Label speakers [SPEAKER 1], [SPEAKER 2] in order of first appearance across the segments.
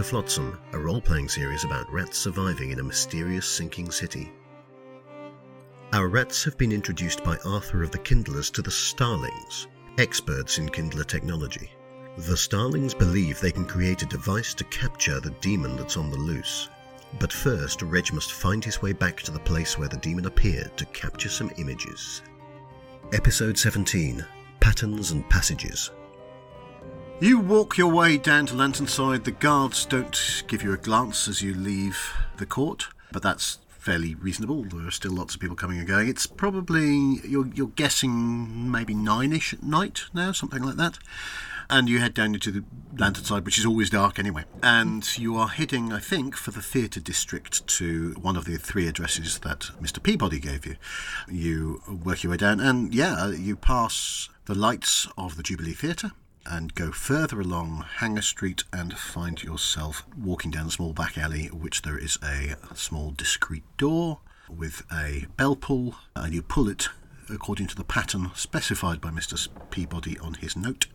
[SPEAKER 1] to Flotsam, a role playing series about rats surviving in a mysterious sinking city. Our rats have been introduced by Arthur of the Kindlers to the Starlings, experts in Kindler technology. The Starlings believe they can create a device to capture the demon that's on the loose. But first, Reg must find his way back to the place where the demon appeared to capture some images. Episode 17 Patterns and Passages.
[SPEAKER 2] You walk your way down to Lanternside. The guards don't give you a glance as you leave the court, but that's fairly reasonable. There are still lots of people coming and going. It's probably you're you're guessing maybe nine-ish at night now, something like that. And you head down into the Lanternside, which is always dark anyway. And you are heading, I think, for the theatre district to one of the three addresses that Mr. Peabody gave you. You work your way down, and yeah, you pass the lights of the Jubilee Theatre and go further along Hanger Street and find yourself walking down a small back alley, which there is a small discreet door with a bell pull, and you pull it according to the pattern specified by Mr. Peabody on his note.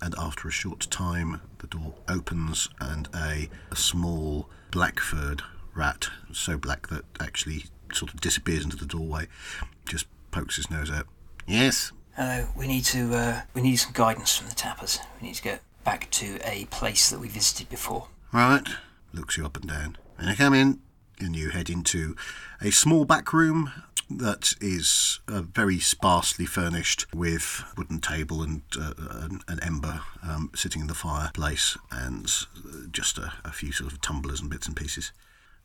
[SPEAKER 2] And after a short time, the door opens, and a, a small black furred rat, so black that actually sort of disappears into the doorway, just pokes his nose out. Yes,
[SPEAKER 3] Hello. We need to. Uh, we need some guidance from the tappers. We need to get back to a place that we visited before.
[SPEAKER 2] Right. Looks you up and down. And you come in, and you head into a small back room that is uh, very sparsely furnished with wooden table and uh, an, an ember um, sitting in the fireplace and uh, just a, a few sort of tumblers and bits and pieces.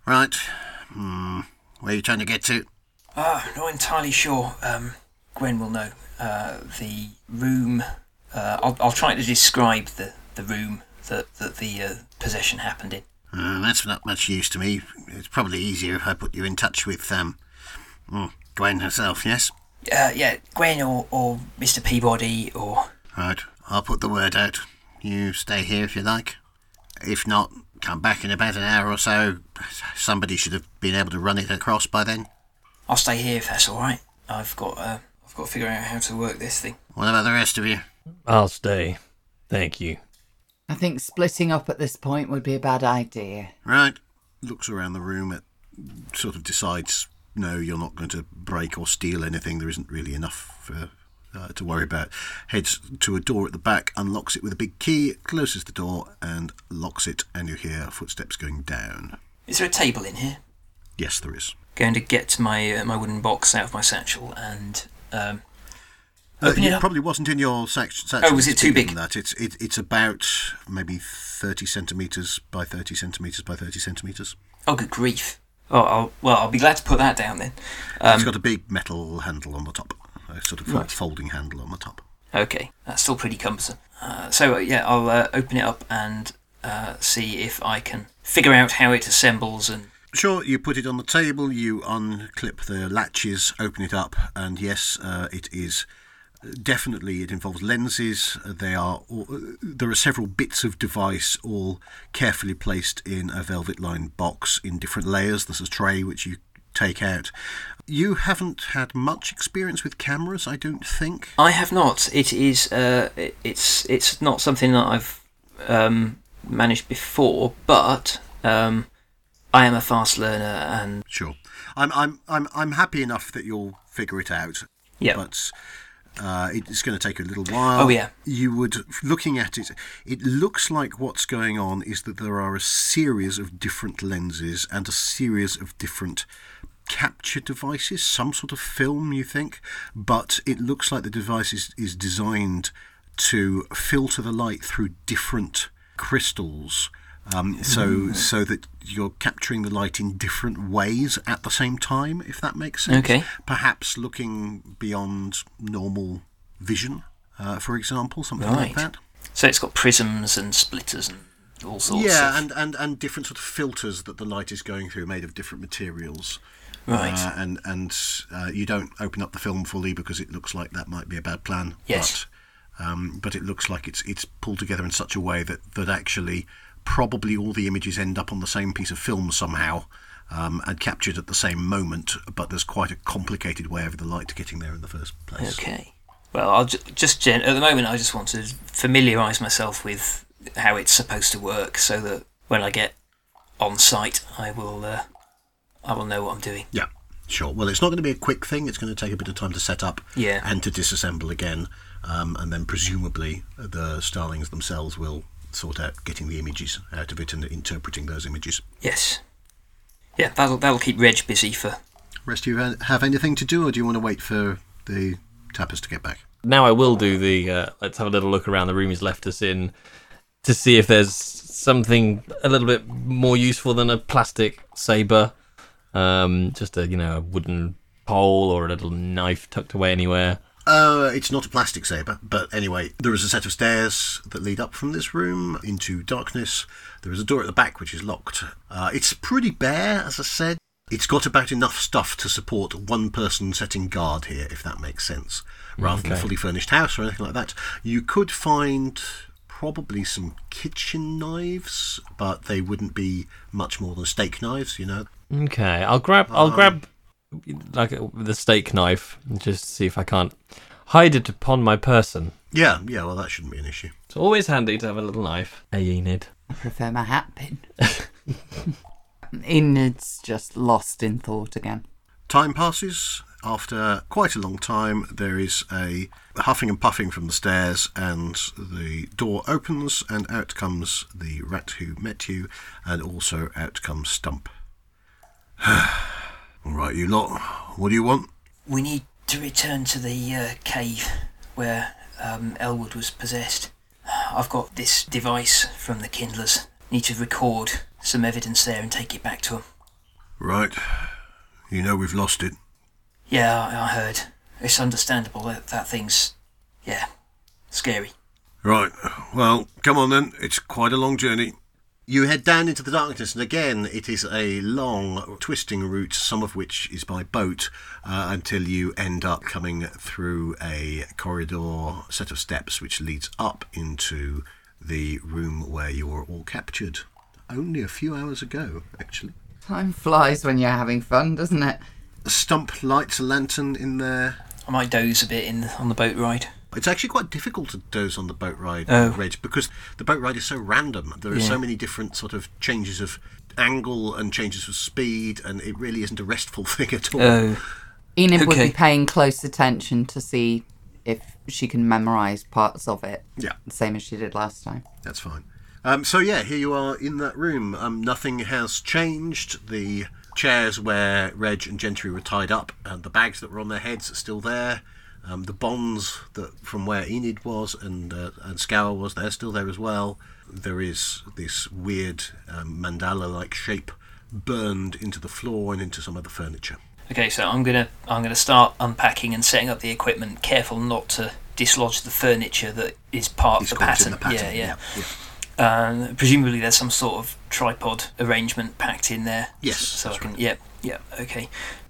[SPEAKER 2] Right. Hmm. Where are you trying to get to?
[SPEAKER 3] Ah, not entirely sure. Um, Gwen will know. Uh, the room. Uh, I'll, I'll try to describe the, the room that, that the uh, possession happened in.
[SPEAKER 2] Uh, that's not much use to me. It's probably easier if I put you in touch with um, Gwen herself, yes?
[SPEAKER 3] Uh, yeah, Gwen or, or Mr. Peabody or.
[SPEAKER 2] Right, I'll put the word out. You stay here if you like. If not, come back in about an hour or so. Somebody should have been able to run it across by then.
[SPEAKER 3] I'll stay here if that's all right. I've got uh, I've got to figure out how to work this thing.
[SPEAKER 2] What about the rest of you?
[SPEAKER 4] I'll stay. Thank you.
[SPEAKER 5] I think splitting up at this point would be a bad idea.
[SPEAKER 2] Right. Looks around the room, it sort of decides, no, you're not going to break or steal anything. There isn't really enough for, uh, to worry about. Heads to a door at the back, unlocks it with a big key, closes the door, and locks it, and you hear footsteps going down.
[SPEAKER 3] Is there a table in here?
[SPEAKER 2] Yes, there is.
[SPEAKER 3] Going to get my uh, my wooden box out of my satchel and um,
[SPEAKER 2] Uh,
[SPEAKER 3] it
[SPEAKER 2] probably wasn't in your satchel.
[SPEAKER 3] Oh, was it too big?
[SPEAKER 2] That. It's it, it's about maybe thirty centimeters by thirty centimeters by thirty centimeters.
[SPEAKER 3] oh good grief. Oh, I'll, well, I'll be glad to put that down then. Um,
[SPEAKER 2] it's got a big metal handle on the top, a sort of
[SPEAKER 3] Right.
[SPEAKER 2] folding handle on the top.
[SPEAKER 3] Okay, that's still pretty cumbersome. Uh, so uh, yeah, I'll uh, open it up and uh, see if I can figure out how it assembles and
[SPEAKER 2] Sure, you put it on the table, you unclip the latches, open it up, and yes, uh, it is definitely it involves lenses. Uh, They are uh, there are several bits of device all carefully placed in a velvet lined box in different layers. There's a tray which you take out. You haven't had much experience with cameras, I don't think.
[SPEAKER 3] I have not. It is. Uh, it's. It's not something that I've um, managed before, but um, I am a fast learner, and
[SPEAKER 2] Sure, I'm I'm I'm I'm happy enough that you'll figure it out.
[SPEAKER 3] yeah,
[SPEAKER 2] but uh, it's going to take a little while.
[SPEAKER 3] Oh, yeah.
[SPEAKER 2] You would, looking at it, it looks like what's going on is that there are a series of different lenses and a series of different capture devices, some sort of film, you think, but it looks like the device is, is designed to filter the light through different crystals. Um, so, so that you're capturing the light in different ways at the same time, if that makes sense
[SPEAKER 3] Okay.
[SPEAKER 2] perhaps looking beyond normal vision, uh, for example, something like
[SPEAKER 3] Right.
[SPEAKER 2] that.
[SPEAKER 3] so it's got prisms and splitters and all sorts.
[SPEAKER 2] Yeah,
[SPEAKER 3] of,
[SPEAKER 2] and, and, and different sort of filters that the light is going through, made of different materials.
[SPEAKER 3] right.
[SPEAKER 2] Uh, and and uh, you don't open up the film fully because it looks like that might be a bad plan.
[SPEAKER 3] Yes.
[SPEAKER 2] But, um, but it looks like it's it's pulled together in such a way that, that actually probably all the images end up on the same piece of film somehow. Um, and captured at the same moment, but there's quite a complicated way of the light getting there in the first place.
[SPEAKER 3] Okay. Well, I'll ju- just gen- at the moment I just want to familiarise myself with how it's supposed to work, so that when I get on site, I will uh, I will know what I'm doing.
[SPEAKER 2] Yeah, sure. Well, it's not going to be a quick thing. It's going to take a bit of time to set up
[SPEAKER 3] Yeah.
[SPEAKER 2] and to disassemble again. Um, and then presumably the Starlings themselves will sort out getting the images out of it and interpreting those images.
[SPEAKER 3] Yes. Yeah, that'll that'll keep Reg busy for.
[SPEAKER 2] Rest of you have anything to do, or do you want to wait for the tappers to get back?
[SPEAKER 4] Now I will do the. Uh, let's have a little look around the room he's left us in to see if there's something a little bit more useful than a plastic saber. Um, just a you know a wooden pole or a little knife tucked away anywhere.
[SPEAKER 2] Uh, it's not a plastic saber, but anyway, there is a set of stairs that lead up from this room into darkness. There is a door at the back which is locked. Uh, it's pretty bare, as I said. It's got about enough stuff to support one person setting guard here, if that makes sense, rather than a fully furnished house or anything like that. You could find probably some kitchen knives, but they wouldn't be much more than steak knives, you know.
[SPEAKER 4] Okay, I'll grab. I'll grab like the steak knife and just see if I can't hide it upon my person.
[SPEAKER 2] Yeah, yeah, well, that shouldn't be an issue.
[SPEAKER 4] It's always handy to have a little knife. Hey, Enid.
[SPEAKER 5] I prefer my hat pin. Enid's just lost in thought again.
[SPEAKER 2] Time passes. After quite a long time, there is a huffing and puffing from the stairs, and the door opens, and out comes the rat who met you, and also out comes Stump. All right, you lot, what do you want?
[SPEAKER 3] We need to return to the uh, cave where um, Elwood was possessed. I've got this device from the Kindlers. Need to record some evidence there and take it back to them.
[SPEAKER 2] Right, you know we've lost it.
[SPEAKER 3] Yeah, I, I heard. It's understandable that that thing's, yeah, scary.
[SPEAKER 2] Right, well, come on then, it's quite a long journey. You head down into the darkness, and again, it is a long, twisting route, some of which is by boat, uh, until you end up coming through a corridor set of steps which leads up into the room where you were all captured. Only a few hours ago, actually.
[SPEAKER 5] Time flies when you're having fun, doesn't it?
[SPEAKER 2] Stump lights a lantern in there.
[SPEAKER 3] I might doze a bit in on the boat ride.
[SPEAKER 2] It's actually quite difficult to doze on the boat ride,
[SPEAKER 3] Oh.
[SPEAKER 2] Reg, because the boat ride is so random. There are
[SPEAKER 3] Yeah.
[SPEAKER 2] so many different sort of changes of angle and changes of speed, and it really isn't a restful thing at all.
[SPEAKER 3] Oh,
[SPEAKER 5] Enid would be paying close attention to see if she can memorise parts of it,
[SPEAKER 2] yeah,
[SPEAKER 5] the same as she did last time.
[SPEAKER 2] that's fine. Um, so yeah, here you are in that room. Um, nothing has changed. The chairs where Reg and Gentry were tied up, and the bags that were on their heads are still there. Um, the bonds that from where Enid was and uh, and Scour was, they're still there as well. There is this weird um, mandala-like shape burned into the floor and into some of the furniture.
[SPEAKER 3] okay. So I'm gonna I'm gonna start unpacking and setting up the equipment. Careful not to dislodge the furniture that is part of the pattern.
[SPEAKER 2] the pattern.
[SPEAKER 3] Yeah, yeah.
[SPEAKER 2] yeah.
[SPEAKER 3] Uh, presumably there's some sort of tripod arrangement packed in there.
[SPEAKER 2] Yes,
[SPEAKER 3] So I can.
[SPEAKER 2] right.
[SPEAKER 3] Yep. Yep. Okay.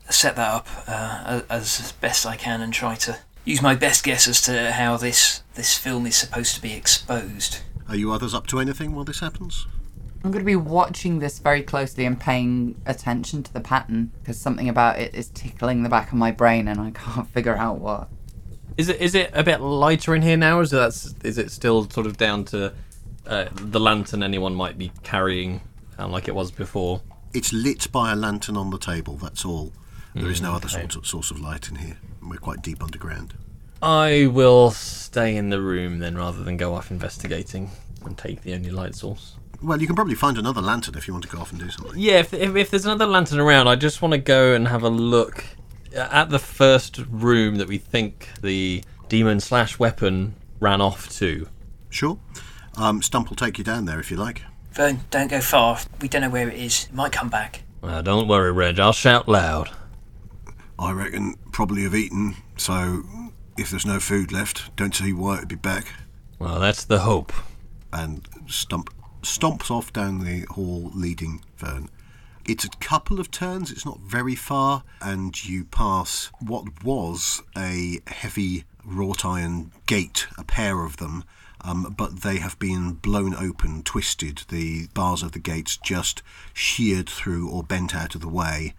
[SPEAKER 3] Set that up uh, as best I can and try to use my best guess as to how this this film is supposed to be exposed.
[SPEAKER 2] Are you others up to anything while this happens?
[SPEAKER 5] I'm going to be watching this very closely and paying attention to the pattern because something about it is tickling the back of my brain and I can't figure out what.
[SPEAKER 4] Is it is it a bit lighter in here now, or is that is it still sort of down to uh, the lantern anyone might be carrying, um, like it was before?
[SPEAKER 2] It's lit by a lantern on the table. That's all. There is no other
[SPEAKER 4] okay.
[SPEAKER 2] sort of source of light in here. We're quite deep underground.
[SPEAKER 4] I will stay in the room then, rather than go off investigating and take the only light source.
[SPEAKER 2] Well, you can probably find another lantern if you want to go off and do something.
[SPEAKER 4] Yeah, if, if, if there's another lantern around, I just want to go and have a look at the first room that we think the demon slash weapon ran off to.
[SPEAKER 2] Sure. Um, Stump will take you down there if you like.
[SPEAKER 3] Vern, don't go far. We don't know where it is. It might come back.
[SPEAKER 4] Uh, don't worry, Reg. I'll shout loud.
[SPEAKER 2] I reckon probably have eaten, so if there's no food left, don't see why it'd be back.
[SPEAKER 4] Well, that's the hope.
[SPEAKER 2] And Stump stomps off down the hall leading Vern. It's a couple of turns, it's not very far, and you pass what was a heavy wrought iron gate, a pair of them, um, but they have been blown open, twisted. The bars of the gates just sheared through or bent out of the way.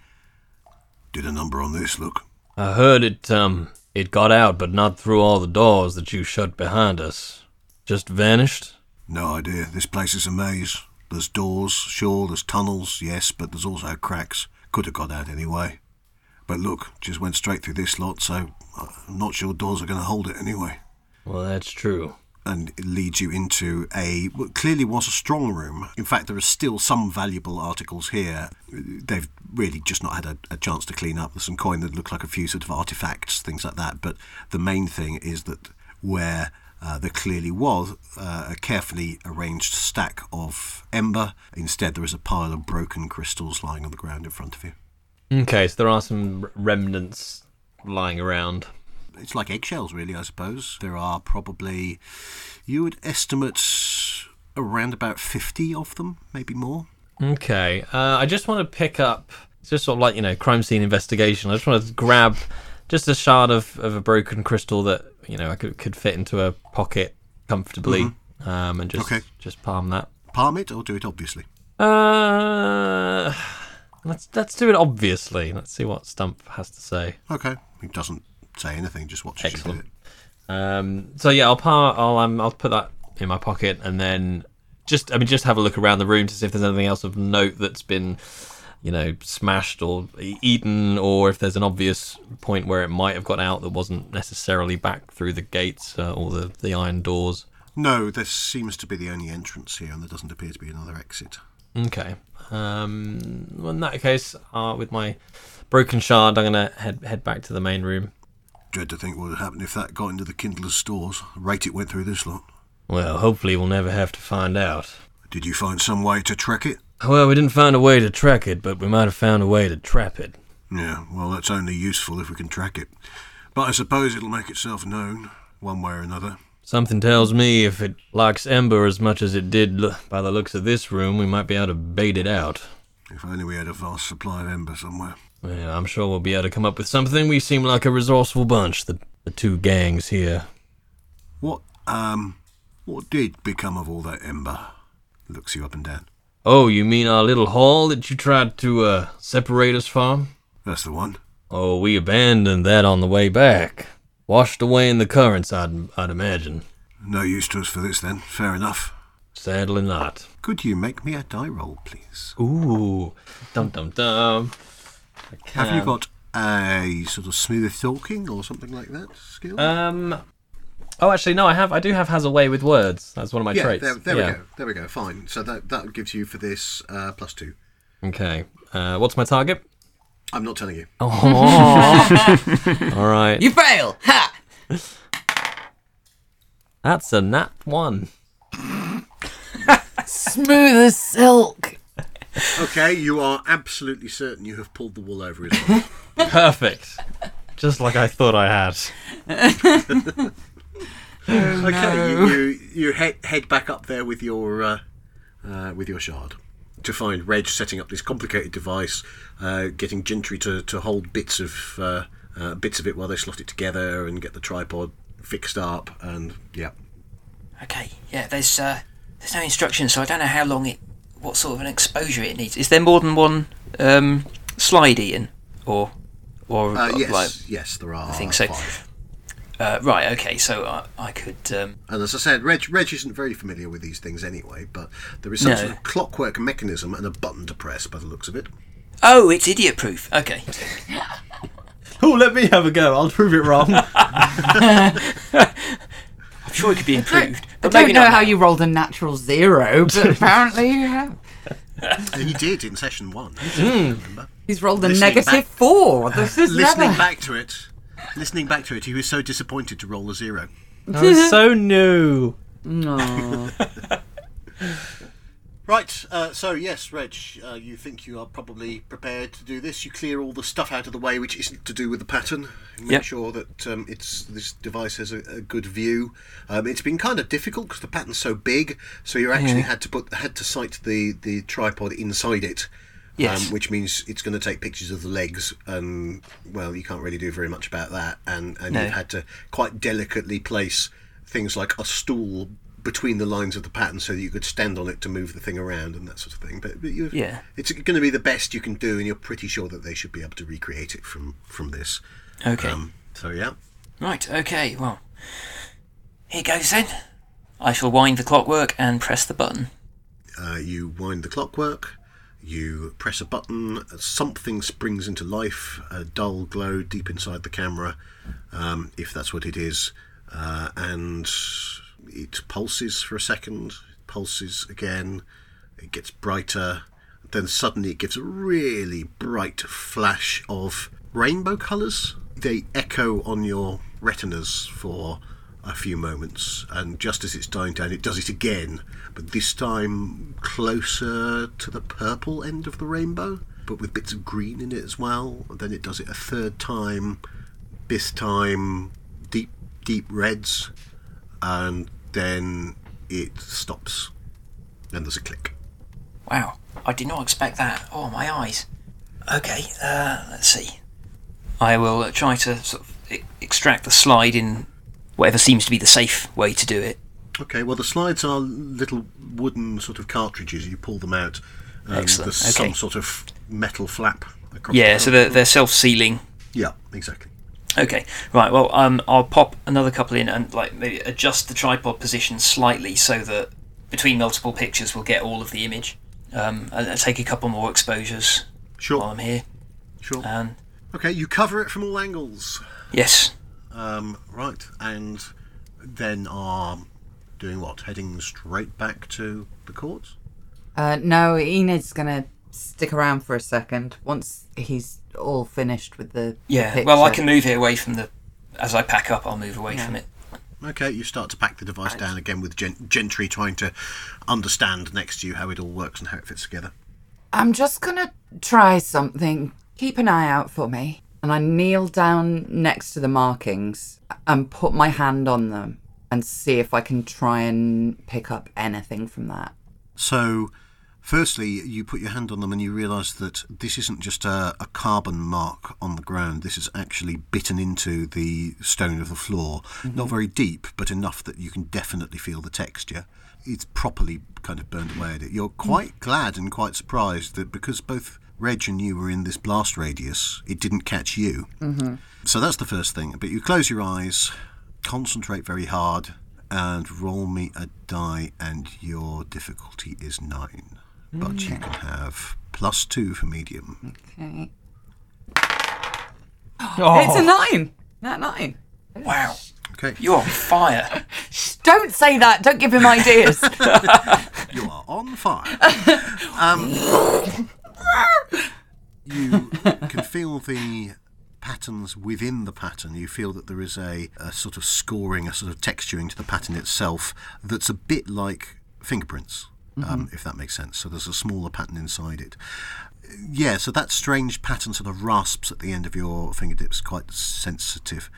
[SPEAKER 2] Did a number on this, look.
[SPEAKER 4] I heard it, um, it got out, but not through all the doors that you shut behind us. Just vanished?
[SPEAKER 2] No idea. This place is a maze. There's doors, sure, there's tunnels, yes, but there's also cracks. Could have got out anyway. But look, just went straight through this lot, so I'm not sure doors are going to hold it anyway.
[SPEAKER 4] Well, that's true.
[SPEAKER 2] And leads you into a what clearly was a strong room. In fact, there are still some valuable articles here. They've really just not had a, a chance to clean up. There's some coin that look like a few sort of artifacts, things like that. But the main thing is that where uh, there clearly was uh, a carefully arranged stack of ember. Instead, there is a pile of broken crystals lying on the ground in front of you.
[SPEAKER 4] Okay, so there are some remnants lying around.
[SPEAKER 2] It's like eggshells, really, I suppose. There are probably, you would estimate around about 50 of them, maybe more.
[SPEAKER 4] Okay, uh, I just want to pick up, it's just sort of like, you know, crime scene investigation. I just want to grab just a shard of, of a broken crystal that, you know, I could, could fit into a pocket comfortably um, and just,
[SPEAKER 2] Okay.
[SPEAKER 4] just palm that.
[SPEAKER 2] Palm it or do it obviously.
[SPEAKER 4] Uh, let's let's do it obviously. Let's see what Stump has to say.
[SPEAKER 2] Okay. He doesn't say anything, just watch
[SPEAKER 4] Excellent. Um, so yeah, I'll par- I'll um, I'll put that in my pocket and then just I mean just have a look around the room to see if there's anything else of note that's been you know smashed or eaten or if there's an obvious point where it might have got out that wasn't necessarily back through the gates uh, or the the iron doors.
[SPEAKER 2] No, this seems to be the only entrance here, and there doesn't appear to be another exit.
[SPEAKER 4] Okay. Um, well, in that case, uh, with my broken shard, I'm gonna head head back to the main room.
[SPEAKER 2] Dread to think what would happen if that got into the Kindler's stores. Rate it went through this lot.
[SPEAKER 4] Well, hopefully we'll never have to find out.
[SPEAKER 2] Did you find some way to track it?
[SPEAKER 4] Well, we didn't find a way to track it, but we might have found a way to trap it.
[SPEAKER 2] Yeah, well, that's only useful if we can track it. But I suppose it'll make itself known, one way or another.
[SPEAKER 4] Something tells me if it likes Ember as much as it did lo- by the looks of this room, we might be able to bait it out.
[SPEAKER 2] If only we had a vast supply of ember somewhere.
[SPEAKER 4] Well, I'm sure we'll be able to come up with something. We seem like a resourceful bunch, the, the two gangs here.
[SPEAKER 2] What, um, what did become of all that ember? Looks you up and down.
[SPEAKER 4] Oh, you mean our little haul that you tried to uh, separate us from?
[SPEAKER 2] That's the one.
[SPEAKER 4] Oh, we abandoned that on the way back. Washed away in the currents, I'd, I'd imagine.
[SPEAKER 2] No use to us for this then. Fair enough.
[SPEAKER 4] Sadly not.
[SPEAKER 2] Could you make me a die roll, please?
[SPEAKER 4] Ooh. Dum dum dum. I
[SPEAKER 2] Have you got a sort of smooth talking or something like that skill?
[SPEAKER 4] Um. Oh, actually, no. I have. I do have has a way with words. That's one of my
[SPEAKER 2] yeah,
[SPEAKER 4] traits.
[SPEAKER 2] there, there
[SPEAKER 4] yeah.
[SPEAKER 2] we go. There we go. Fine. So that that gives you for this uh, plus two.
[SPEAKER 4] Okay. Uh, what's my target?
[SPEAKER 2] I'm not telling you. Oh.
[SPEAKER 4] All right.
[SPEAKER 5] You fail! Ha!
[SPEAKER 4] That's a nat one.
[SPEAKER 5] Smooth as silk.
[SPEAKER 2] Okay, you are absolutely certain you have pulled the wool over his eyes.
[SPEAKER 4] Perfect. Just like I thought I had.
[SPEAKER 2] okay, you, you you head head back up there with your uh, uh, with your shard to find Reg setting up this complicated device, uh, getting Gentry to, to hold bits of uh, uh, bits of it while they slot it together and get the tripod fixed up, and yeah.
[SPEAKER 3] Okay, yeah, there's uh, there's no instructions, so I don't know how long it, what sort of an exposure it needs. Is there more than one um, slide, Ian, or or
[SPEAKER 2] Uh, yes,
[SPEAKER 3] like,
[SPEAKER 2] yes, there are.
[SPEAKER 3] I think so.
[SPEAKER 2] Five.
[SPEAKER 3] uh, right? Okay, so I, I could. Um,
[SPEAKER 2] And as I said, Reg, Reg isn't very familiar with these things anyway, but there is some
[SPEAKER 3] No.
[SPEAKER 2] sort of clockwork mechanism and a button to press by the looks of it.
[SPEAKER 3] oh, it's idiot proof. Okay.
[SPEAKER 4] Oh, let me have a go. I'll prove it wrong.
[SPEAKER 3] I'm sure it could be improved,
[SPEAKER 5] I
[SPEAKER 3] but
[SPEAKER 5] don't
[SPEAKER 3] maybe
[SPEAKER 5] know
[SPEAKER 3] not.
[SPEAKER 5] how you rolled a natural zero, but apparently you have.
[SPEAKER 2] And he did in session one. Hmm. remember?
[SPEAKER 5] He's rolled a
[SPEAKER 2] Listening
[SPEAKER 5] negative
[SPEAKER 2] back-
[SPEAKER 5] four. This is
[SPEAKER 2] Listening
[SPEAKER 5] never.
[SPEAKER 2] back to it, listening back to it, he was so disappointed to roll a zero.
[SPEAKER 4] I was so new.
[SPEAKER 5] No.
[SPEAKER 2] Right, uh, so yes, Reg, uh, you think you are probably prepared to do this. You clear all the stuff out of the way which isn't to do with the pattern. Make
[SPEAKER 3] Yep.
[SPEAKER 2] sure that um, it's this device has a, a good view. Um, it's been kind of difficult because the pattern's so big, so you actually had to put had to sight the, the tripod inside it.
[SPEAKER 3] Yes.
[SPEAKER 2] Um, which means it's going to take pictures of the legs, and well, you can't really do very much about that. And and
[SPEAKER 3] No.
[SPEAKER 2] you've had to quite delicately place things like a stool between the lines of the pattern so that you could stand on it to move the thing around and that sort of thing. But, but
[SPEAKER 3] Yeah.
[SPEAKER 2] it's going to be the best you can do, and you're pretty sure that they should be able to recreate it from from this.
[SPEAKER 3] Okay.
[SPEAKER 2] Um, so yeah,
[SPEAKER 3] Right. Okay. Well, here goes then. I shall wind the clockwork and press the button.
[SPEAKER 2] Uh, you wind the clockwork, you press a button, something springs into life, a dull glow deep inside the camera, um, if that's what it is, uh, and it pulses for a second, pulses again, it gets brighter, then suddenly it gives a really bright flash of rainbow colours. They echo on your retinas for a few moments, and just as it's dying down, it does it again, but this time closer to the purple end of the rainbow, but with bits of green in it as well. Then it does it a third time, this time deep, deep reds, and then it stops. Then there's a click.
[SPEAKER 3] Wow, I did not expect that. Oh, my eyes. Okay, uh, let's see. I will uh, try to sort of e- extract the slide in whatever seems to be the safe way to do it.
[SPEAKER 2] Okay, well, the slides are little wooden sort of cartridges. You pull them out. And
[SPEAKER 3] Excellent,
[SPEAKER 2] There's
[SPEAKER 3] okay.
[SPEAKER 2] some sort of metal flap across
[SPEAKER 3] Yeah,
[SPEAKER 2] the
[SPEAKER 3] so they're, they're self-sealing.
[SPEAKER 2] Yeah, exactly.
[SPEAKER 3] Okay, right. Well, um, I'll pop another couple in and like maybe adjust the tripod position slightly so that between multiple pictures we'll get all of the image. Um, and I'll take a couple more exposures
[SPEAKER 2] Sure,
[SPEAKER 3] while I'm here.
[SPEAKER 2] sure.
[SPEAKER 3] And
[SPEAKER 2] Okay, you cover it from all angles.
[SPEAKER 3] yes,
[SPEAKER 2] Um, right, and then are doing what? Heading straight back to the court?
[SPEAKER 5] Uh, no, Enid's gonna stick around for a second once he's all finished with the.
[SPEAKER 3] yeah.
[SPEAKER 5] the
[SPEAKER 3] Well, I can move it away from the. As I pack up, I'll move away
[SPEAKER 5] Yeah.
[SPEAKER 3] from it.
[SPEAKER 2] Okay, you start to pack the device down again with Gen- Gentry trying to understand next to you how it all works and how it fits together.
[SPEAKER 5] I'm just gonna try something. Keep an eye out for me. And I kneel down next to the markings and put my hand on them and see if I can try and pick up anything from that.
[SPEAKER 2] So, firstly, you put your hand on them and you realise that this isn't just a, a carbon mark on the ground. This is actually bitten into the stone of the floor. Not very deep, but enough that you can definitely feel the texture. It's properly kind of burned away at it. You're quite glad and quite surprised that because both Reg and you were in this blast radius, it didn't catch you. Mm-hmm. So that's the first thing. But you close your eyes, concentrate very hard, and roll me a die, and your difficulty is nine. But you can have plus two for medium.
[SPEAKER 5] Okay.
[SPEAKER 3] Oh,
[SPEAKER 5] It's a nine! Not nine.
[SPEAKER 3] wow!
[SPEAKER 2] Okay,
[SPEAKER 3] You're on fire.
[SPEAKER 5] Shh, don't say that. Don't give him ideas.
[SPEAKER 2] you are on fire. Um, you can feel the patterns within the pattern. You feel that there is a, a sort of scoring, a sort of texturing to the pattern itself that's a bit like fingerprints, um, if that makes sense. So there's a smaller pattern inside it. Yeah, so that strange pattern sort of rasps at the end of your fingertips, quite sensitive.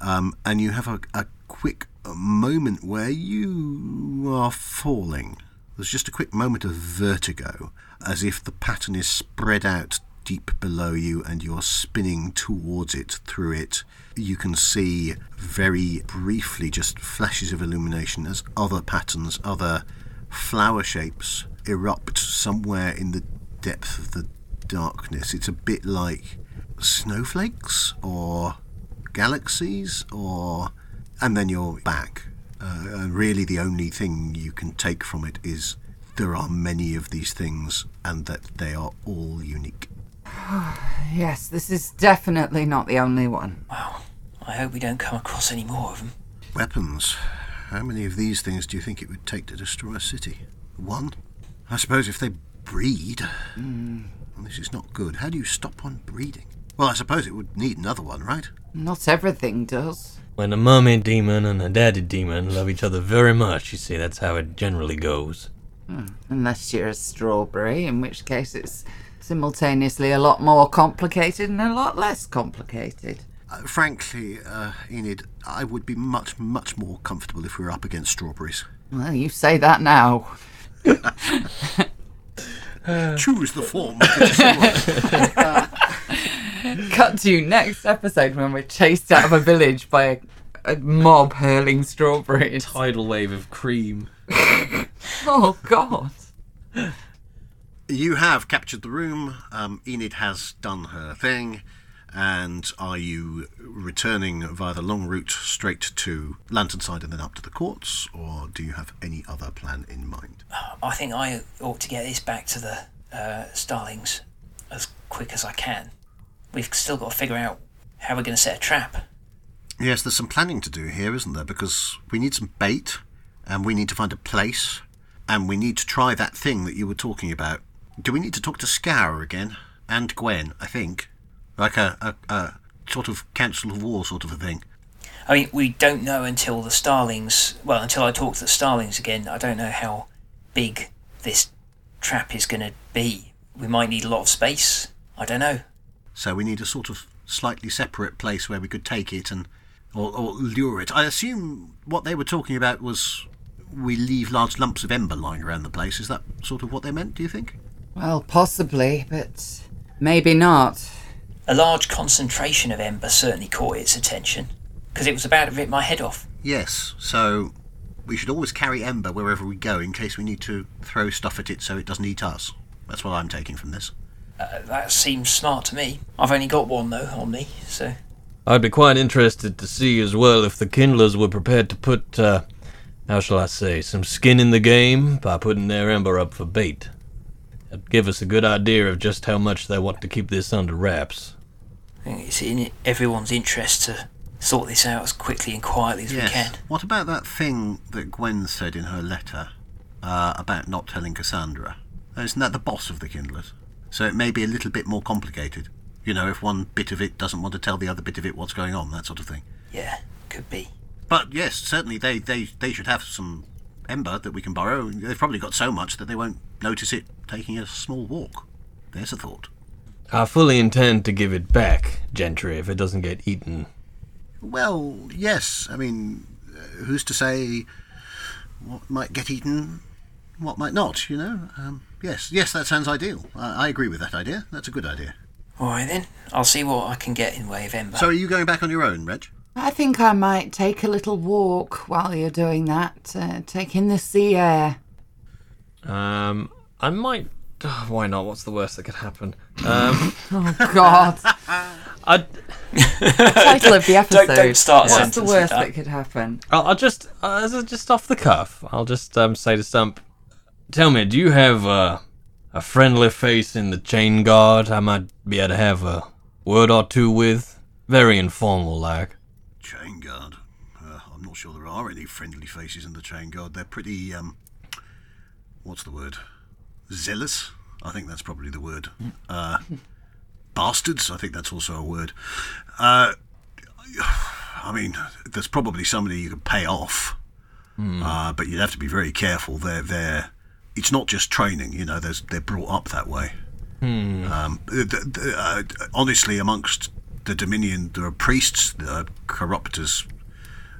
[SPEAKER 2] Um, and you have a, a quick moment where you are falling. There's just a quick moment of vertigo, as if the pattern is spread out deep below you and you're spinning towards it through it. You can see very briefly just flashes of illumination as other patterns, other flower shapes erupt somewhere in the depth of the darkness. It's a bit like snowflakes or galaxies or and then you're back uh, and really the only thing you can take from it is there are many of these things and that they are all unique
[SPEAKER 5] yes, this is definitely not the only one.
[SPEAKER 3] Wow. I hope we don't come across any more of them.
[SPEAKER 2] weapons how many of these things do you think it would take to destroy a city? One? I suppose if they breed. Well, this is not good. How do you stop one breeding? Well i suppose it would need another one right?
[SPEAKER 5] Not everything does.
[SPEAKER 4] When a mermaid demon and a daddy demon love each other very much, you see, that's how it generally goes.
[SPEAKER 5] Unless you're a strawberry, in which case it's simultaneously a lot more complicated and a lot less complicated.
[SPEAKER 2] Uh, frankly, uh, Enid, I would be much, much more comfortable if we were up against strawberries.
[SPEAKER 5] Well, you say that now.
[SPEAKER 2] Choose the form. that you.
[SPEAKER 5] Cut to next episode when we're chased out of a village by a, a mob hurling strawberries.
[SPEAKER 4] Tidal wave of cream.
[SPEAKER 5] Oh, God.
[SPEAKER 2] you have captured the room. Um, Enid has done her thing. And are you returning via the long route straight to Lanternside and then up to the courts, or do you have any other plan in mind?
[SPEAKER 3] I think I ought to get this back to the uh, Starlings as quick as I can. We've still got to figure out how we're going to set a trap.
[SPEAKER 2] Yes, there's some planning to do here, isn't there? Because we need some bait, and we need to find a place, and we need to try that thing that you were talking about. Do we need to talk to Scour again? And Gwen, I think. Like a, a, a sort of council of war sort of a thing.
[SPEAKER 3] I mean, we don't know until the Starlings. Well, until I talk to the Starlings again, I don't know how big this trap is going to be. We might need a lot of space. I don't know.
[SPEAKER 2] So we need a sort of slightly separate place where we could take it and or, or lure it. I assume what they were talking about was we leave large lumps of ember lying around the place. Is that sort of what they meant? Do you think?
[SPEAKER 5] Well, possibly, but maybe not.
[SPEAKER 3] A large concentration of ember certainly caught its attention, because it was about to rip my head off.
[SPEAKER 2] Yes. So we should always carry ember wherever we go in case we need to throw stuff at it so it doesn't eat us. That's what I'm taking from this.
[SPEAKER 3] Uh, that seems smart to me. I've only got one though on me, so
[SPEAKER 4] I'd be quite interested to see as well if the Kindlers were prepared to put, uh, how shall I say, some skin in the game by putting their ember up for bait. That'd give us a good idea of just how much they want to keep this under wraps.
[SPEAKER 3] I think it's in everyone's interest to sort this out as quickly and quietly as we can.
[SPEAKER 2] What about that thing that Gwen said in her letter uh, about not telling Cassandra? Isn't that the boss of the Kindlers? So it may be a little bit more complicated. You know, if one bit of it doesn't want to tell the other bit of it what's going on, that sort of thing.
[SPEAKER 3] Yeah, could be.
[SPEAKER 2] But yes, certainly they, they, they should have some ember that we can borrow. They've probably got so much that they won't notice it taking a small walk. There's a thought.
[SPEAKER 4] I fully intend to give it back, Gentry, if it doesn't get eaten.
[SPEAKER 2] Well, yes. I mean, uh, who's to say what might get eaten, what might not, you know? Um, yes, yes, that sounds ideal. I, I agree with that idea. That's a good idea.
[SPEAKER 3] All right then, I'll see what I can get in way of ember.
[SPEAKER 2] So are you going back on your own, Reg?
[SPEAKER 5] I think I might take a little walk while you're doing that, uh, take in the sea air.
[SPEAKER 4] Um, I might. Oh, why not? What's the worst that could happen? Um,
[SPEAKER 5] Oh, God.
[SPEAKER 4] I'd,
[SPEAKER 5] Title of the episode.
[SPEAKER 3] Don't- don't start a
[SPEAKER 5] What's
[SPEAKER 3] sentence
[SPEAKER 5] the
[SPEAKER 3] with
[SPEAKER 5] worst
[SPEAKER 3] that.
[SPEAKER 5] that could happen?
[SPEAKER 4] I'll, I'll just, uh, as a- just off the cuff, I'll just um, say to Stump, tell me, do you have uh, a friendly face in the chain guard I might be able to have a word or two with? Very informal, like.
[SPEAKER 2] Chain guard. Uh, I'm not sure there are any friendly faces in the chain guard. They're pretty, um, what's the word? Zealous? I think that's probably the word. Uh, bastards? I think that's also a word. Uh, I mean, there's probably somebody you could pay off, uh, but you'd have to be very careful. They're, they're, it's not just training, you know, there's, they're brought up that way. Um, th- th- uh, honestly, amongst the Dominion, there are priests that are corrupt as,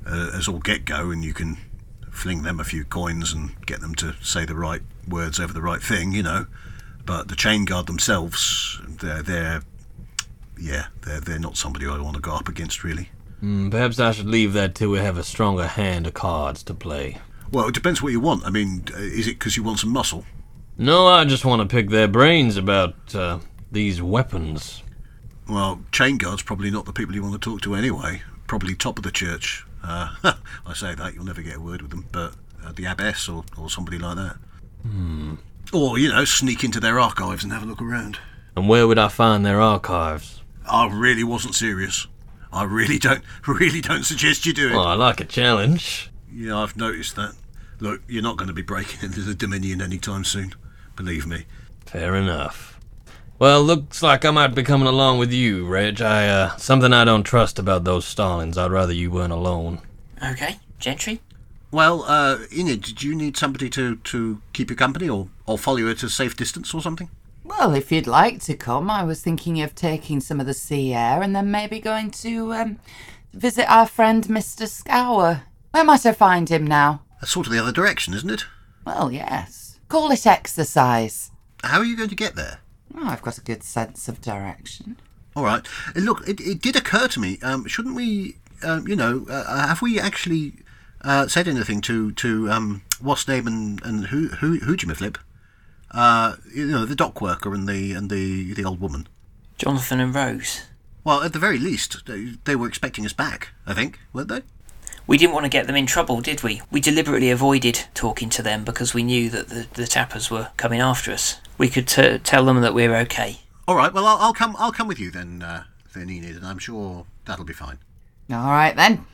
[SPEAKER 2] uh, as all get go, and you can fling them a few coins and get them to say the right words over the right thing, you know. But the chain guard themselves, they're, they're yeah, they're, they're not somebody I want to go up against, really.
[SPEAKER 4] Hmm, perhaps I should leave that till we have a stronger hand of cards to play.
[SPEAKER 2] Well, it depends what you want. I mean, is it because you want some muscle?
[SPEAKER 4] No, I just want to pick their brains about uh, these weapons.
[SPEAKER 2] Well, chain guards probably not the people you want to talk to anyway. Probably top of the church. Uh, I say that you'll never get a word with them, but uh, the abbess or, or somebody like that. Or you know, sneak into their archives and have a look around.
[SPEAKER 4] And where would I find their archives?
[SPEAKER 2] I really wasn't serious. I really don't, really don't suggest you do it.
[SPEAKER 4] Well, I like a challenge.
[SPEAKER 2] Yeah, I've noticed that. Look, you're not going to be breaking into the Dominion anytime soon. Believe me.
[SPEAKER 4] Fair enough. Well, looks like I might be coming along with you, Reg. I, uh, something I don't trust about those Starlings. I'd rather you weren't alone.
[SPEAKER 3] Okay, Gentry?
[SPEAKER 2] Well, uh, Enid, did you need somebody to, to keep you company or, or follow you at a safe distance or something?
[SPEAKER 5] Well, if you'd like to come, I was thinking of taking some of the sea air and then maybe going to um, visit our friend Mr. Scour. Where might I find him now?
[SPEAKER 2] That's sort of the other direction, isn't it?
[SPEAKER 5] Well, yes. Call it exercise.
[SPEAKER 2] How are you going to get there?
[SPEAKER 5] Oh, I've got a good sense of direction.
[SPEAKER 2] All right. Uh, Look, it, it did occur to me. Um, shouldn't we, um, you know, uh, have we actually uh, said anything to to um, what's name and and who who Hoojimiflip? Uh, you know, the dock worker and the and the the old woman.
[SPEAKER 3] Jonathan and Rose?
[SPEAKER 2] Well, at the very least, they, they were expecting us back, I think, weren't they?
[SPEAKER 3] We didn't want to get them in trouble, did we? We deliberately avoided talking to them because we knew that the, the tappers were coming after us. We could t- tell them that we're okay.
[SPEAKER 2] All right, well, I'll, I'll come I'll come with you then, uh, then Enid, and I'm sure that'll be fine.
[SPEAKER 5] All right then.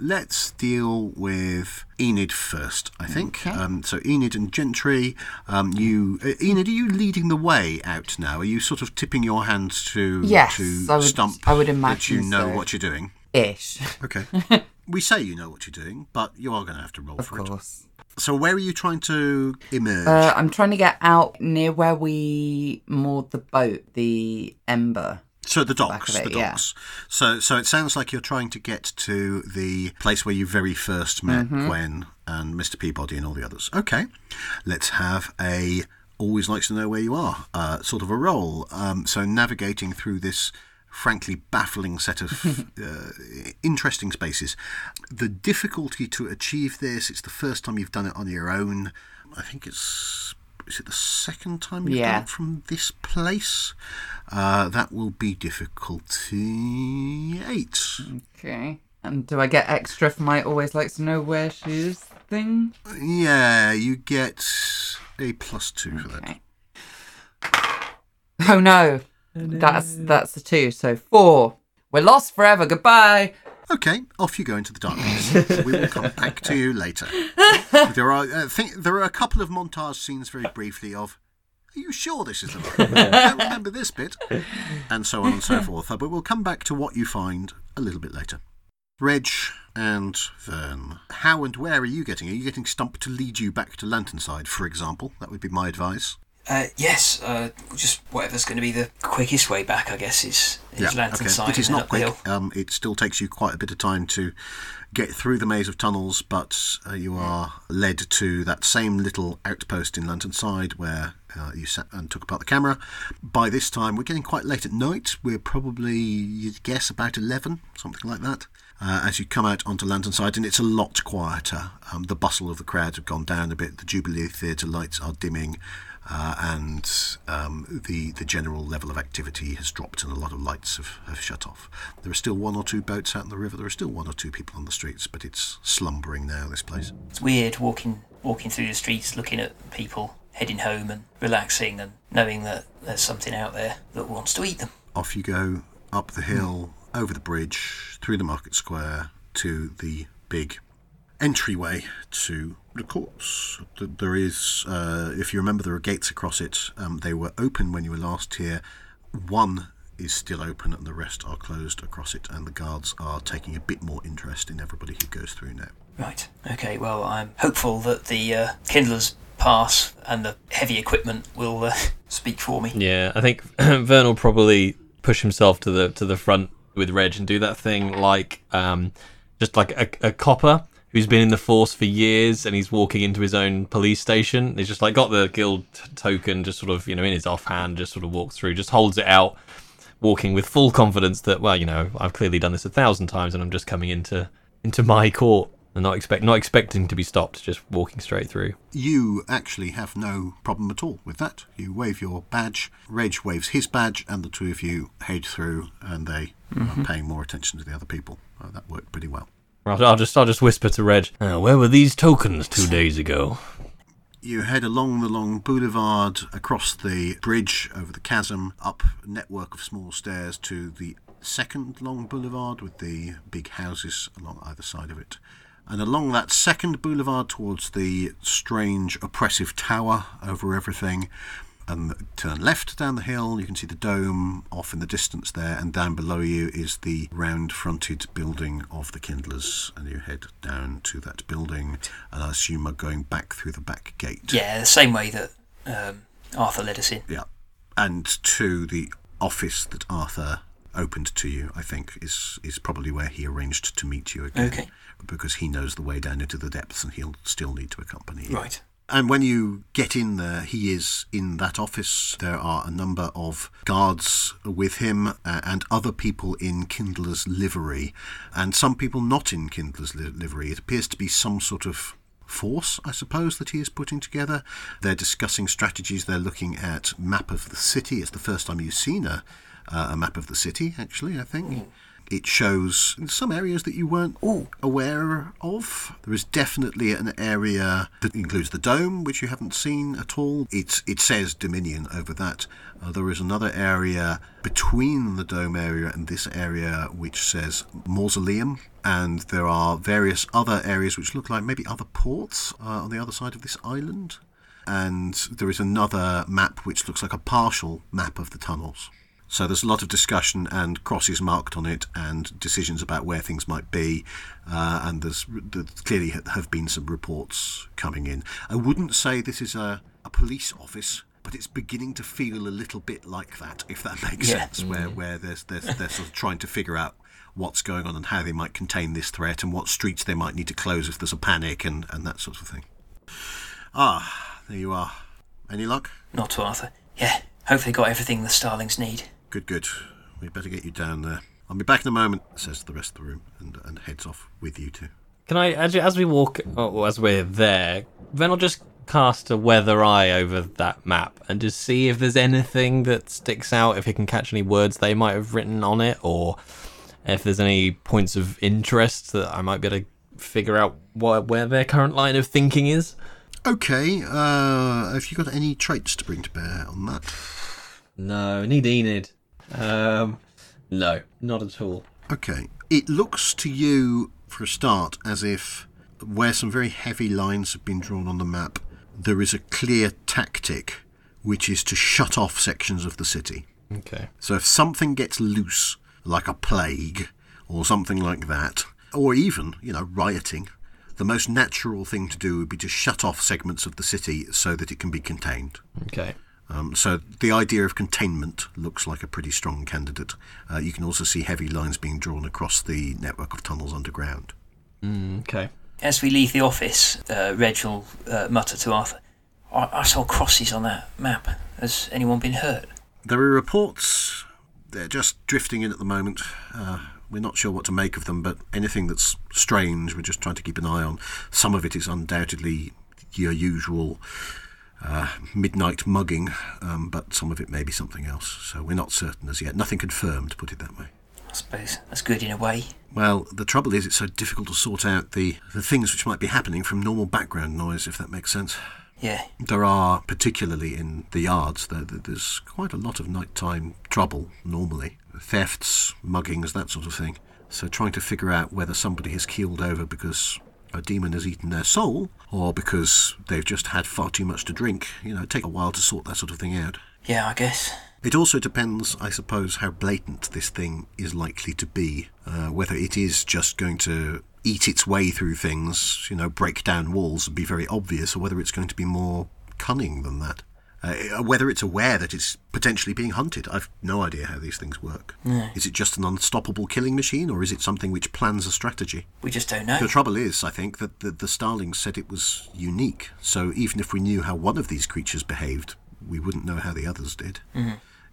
[SPEAKER 2] Let's deal with Enid first, I think.
[SPEAKER 5] Okay.
[SPEAKER 2] Um, so Enid and Gentry, um, you uh, Enid, are you leading the way out now? Are you sort of tipping your hands to
[SPEAKER 5] Yes,
[SPEAKER 2] to
[SPEAKER 5] I would-
[SPEAKER 2] Stump
[SPEAKER 5] I would
[SPEAKER 2] that you know
[SPEAKER 5] so.
[SPEAKER 2] what you're doing?
[SPEAKER 5] Ish.
[SPEAKER 2] Okay. we say you know what you're doing, but you are going to have to roll
[SPEAKER 5] Of
[SPEAKER 2] for it.
[SPEAKER 5] course.
[SPEAKER 2] So where are you trying to emerge?
[SPEAKER 5] Uh, I'm trying to get out near where we moored the boat, the Ember.
[SPEAKER 2] So the docks,
[SPEAKER 5] it,
[SPEAKER 2] the
[SPEAKER 5] yeah.
[SPEAKER 2] docks. So so it sounds like you're trying to get to the place where you very first met
[SPEAKER 5] Mm-hmm.
[SPEAKER 2] Gwen and Mr. Peabody and all the others. Okay, let's have a always likes to know where you are uh, sort of a roll. Um, so navigating through this frankly baffling set of uh, interesting spaces. The difficulty to achieve this. It's the first time you've done it on your own. I think it's. Is it the second time you've done it from this place? Uh, that will be difficulty eight.
[SPEAKER 5] Okay. And do I get extra for my always likes to know where she is thing?
[SPEAKER 2] Yeah, you get a plus two for that.
[SPEAKER 5] Oh no. That's that's the two. So four. We're lost forever. Goodbye.
[SPEAKER 2] Okay, off you go into the darkness. we will come back to you later. There are, uh, think, there are a couple of montage scenes very briefly of. Are you sure this is the right? I don't remember this bit, and so on and so forth. Uh, But we'll come back to what you find a little bit later. Reg and Vern, how and where are you getting? Are you getting Stump to lead you back to Lanternside, for example? That would be my advice.
[SPEAKER 3] Uh, yes, uh, just whatever's going to be the quickest way back, I guess, is, is Lantern Side
[SPEAKER 2] It is not
[SPEAKER 3] up the hill.
[SPEAKER 2] quick. Um, it still takes you quite a bit of time to get through the maze of tunnels, but uh, you are led to that same little outpost in Lantern Side where uh, you sat and took apart the camera. By this time, we're getting quite late at night. We're probably, you'd guess, about 11, something like that. Uh, as you come out onto Lantern Side, and it's a lot quieter. Um, the bustle of the crowds have gone down a bit. The Jubilee Theatre lights are dimming uh, and um, the the general level of activity has dropped, and a lot of lights have, have shut off. There are still one or two boats out in the river. There are still one or two people on the streets, but it's slumbering now. This place.
[SPEAKER 3] It's weird walking walking through the streets, looking at people heading home and relaxing, and knowing that there's something out there that wants to eat them.
[SPEAKER 2] Off you go up the hill, over the bridge, through the market square to the big entryway to the courts. There is, uh, if you remember, there are gates across it. Um, they were open when you were last here. One is still open, and the rest are closed across it. And the guards are taking a bit more interest in everybody who goes through now.
[SPEAKER 3] Right. Okay. Well, I'm hopeful that the uh, kindlers pass and the heavy equipment will uh, speak for me.
[SPEAKER 4] Yeah, I think Vern will probably push himself to the to the front with Reg and do that thing like um, just like a, a copper who's been in the force for years and he's walking into his own police station. He's just like got the guild token, just sort of you know in his offhand, just sort of walks through, just holds it out, walking with full confidence that well you know I've clearly done this a thousand times and I'm just coming into into my court and not expect not expecting to be stopped, just walking straight through.
[SPEAKER 2] You actually have no problem at all with that. You wave your badge, Reg waves his badge, and the two of you head through, and they are paying more attention to the other people. Uh, that worked pretty well.
[SPEAKER 4] I'll, I'll just I'll just whisper to Reg. "Uh, where were these tokens two days ago?
[SPEAKER 2] You head along the long boulevard, across the bridge, over the chasm, up a network of small stairs to the second long boulevard with the big houses along either side of it. And along that second boulevard towards the strange, oppressive tower over everything, and turn left down the hill. You can see the dome off in the distance there, and down below you is the round fronted building of the Kindlers. And you head down to that building, and I assume are going back through the back gate.
[SPEAKER 3] Yeah, the same way that um, Arthur led us in.
[SPEAKER 2] Yeah. And to the office that Arthur opened to you, I think, is, is probably where he arranged to meet you again.
[SPEAKER 3] Okay.
[SPEAKER 2] Because he knows the way down into the depths and he'll still need to accompany you.
[SPEAKER 3] Right.
[SPEAKER 2] And when you get in there, he is in that office. There are a number of guards with him uh, and other people in Kindler's livery, and some people not in Kindler's li- livery. It appears to be some sort of force, I suppose, that he is putting together. They're discussing strategies. They're looking at map of the city. It's the first time you've seen a, uh, a map of the city, actually, I think. It shows some areas that you weren't aware of. There is definitely an area that includes the dome, which you haven't seen at all. It, it says Dominion over that. Uh, there is another area between the dome area and this area which says Mausoleum. And there are various other areas which look like maybe other ports uh, on the other side of this island. And there is another map which looks like a partial map of the tunnels. So there's a lot of discussion and crosses marked on it, and decisions about where things might be. Uh, and there's there clearly have been some reports coming in. I wouldn't say this is a, a police office, but it's beginning to feel a little bit like that, if that makes
[SPEAKER 3] Yeah.
[SPEAKER 2] sense. Where where there's, there's they're sort of trying to figure out what's going on and how they might contain this threat and what streets they might need to close if there's a panic and, and that sort of thing. Ah, there you are. Any luck?
[SPEAKER 3] Not to Arthur. Yeah, hopefully got everything the Starlings need.
[SPEAKER 2] Good, good. We'd better get you down there. I'll be back in a moment, says the rest of the room, and, and heads off with you two.
[SPEAKER 4] Can I, as, as we walk, or as we're there, then I'll just cast a weather eye over that map and just see if there's anything that sticks out, if he can catch any words they might have written on it, or if there's any points of interest that I might be able to figure out what, where their current line of thinking is.
[SPEAKER 2] Okay, uh, have you got any traits to bring to bear on that?
[SPEAKER 4] No, need Enid. Um, no, not at all.
[SPEAKER 2] Okay. It looks to you, for a start, as if where some very heavy lines have been drawn on the map, there is a clear tactic, which is to shut off sections of the city.
[SPEAKER 4] Okay.
[SPEAKER 2] So if something gets loose, like a plague or something like that, or even, you know, rioting, the most natural thing to do would be to shut off segments of the city so that it can be contained.
[SPEAKER 4] Okay.
[SPEAKER 2] Um, so the idea of containment looks like a pretty strong candidate. Uh, you can also see heavy lines being drawn across the network of tunnels underground.
[SPEAKER 4] Okay.
[SPEAKER 3] As we leave the office, uh, Reg will uh, mutter to Arthur, I-, I saw crosses on that map. Has anyone been hurt?
[SPEAKER 2] There are reports. They're just drifting in at the moment. Uh, we're not sure what to make of them, but anything that's strange, we're just trying to keep an eye on. Some of it is undoubtedly your usual uh, midnight mugging, um, but some of it may be something else. So we're not certain as yet. Nothing confirmed, put it that way.
[SPEAKER 3] I suppose that's good in a way.
[SPEAKER 2] Well, the trouble is, it's so difficult to sort out the, the things which might be happening from normal background noise, if that makes sense.
[SPEAKER 3] Yeah,
[SPEAKER 2] There are, particularly in the yards, there, there- there's quite a lot of nighttime trouble normally thefts, muggings, that sort of thing. So, trying to figure out whether somebody has keeled over because a demon has eaten their soul or because they've just had far too much to drink, you know, take a while to sort that sort of thing out.
[SPEAKER 3] yeah, I guess.
[SPEAKER 2] It also depends, I suppose, how blatant this thing is likely to be. Uh, whether it is just going to eat its way through things, you know, break down walls and be very obvious, or whether it's going to be more cunning than that. Uh, whether it's aware that it's potentially being hunted. I've no idea how these things work. Is it just an unstoppable killing machine, or is it something which plans a strategy?
[SPEAKER 3] We just don't know.
[SPEAKER 2] The trouble is, I think, that the, the Starlings said it was unique. So even if we knew how one of these creatures behaved, we wouldn't know how the others did.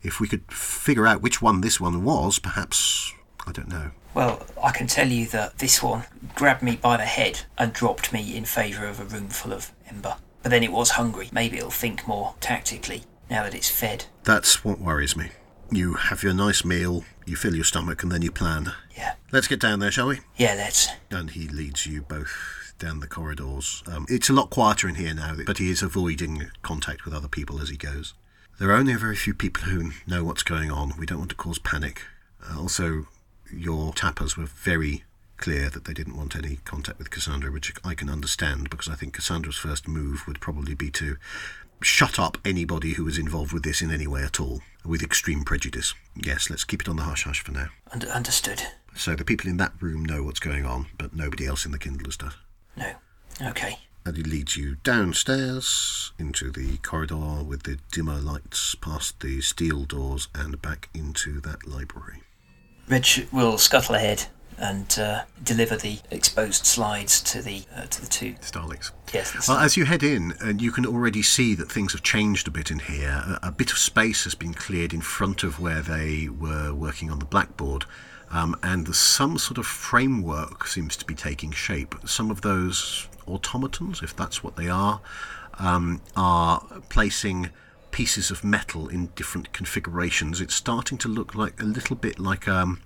[SPEAKER 2] If we could figure out which one this one was, perhaps, I don't know.
[SPEAKER 3] Well, I can tell you that this one grabbed me by the head and dropped me in favour of a room full of ember. But then it was hungry. Maybe it'll think more tactically now that it's fed.
[SPEAKER 2] That's what worries me. You have your nice meal, you fill your stomach, and then you plan.
[SPEAKER 3] Yeah.
[SPEAKER 2] Let's get down there, shall we?
[SPEAKER 3] Yeah, let's.
[SPEAKER 2] And he leads you both down the corridors. Um, it's a lot quieter in here now, but he is avoiding contact with other people as he goes. There are only a very few people who know what's going on. We don't want to cause panic. Uh, also, your tappers were very clear that they didn't want any contact with Cassandra, which I can understand because I think Cassandra's first move would probably be to shut up anybody who was involved with this in any way at all, with extreme prejudice. Yes, let's keep it on the hush hush for now.
[SPEAKER 3] Under- understood.
[SPEAKER 2] So the people in that room know what's going on, but nobody else in the Kindlers does.
[SPEAKER 3] No. Okay.
[SPEAKER 2] And he leads you downstairs into the corridor with the dimmer lights, past the steel doors, and back into that library.
[SPEAKER 3] Reg will scuttle ahead and uh, deliver the exposed slides to the uh, to the two.
[SPEAKER 2] Starlings.
[SPEAKER 3] Yes.
[SPEAKER 2] Well, as you head in, and you can already see that things have changed a bit in here. A, a bit of space has been cleared in front of where they were working on the blackboard, um, and some sort of framework seems to be taking shape. Some of those automatons, if that's what they are, um, are placing pieces of metal in different configurations. It's starting to look like a little bit like um,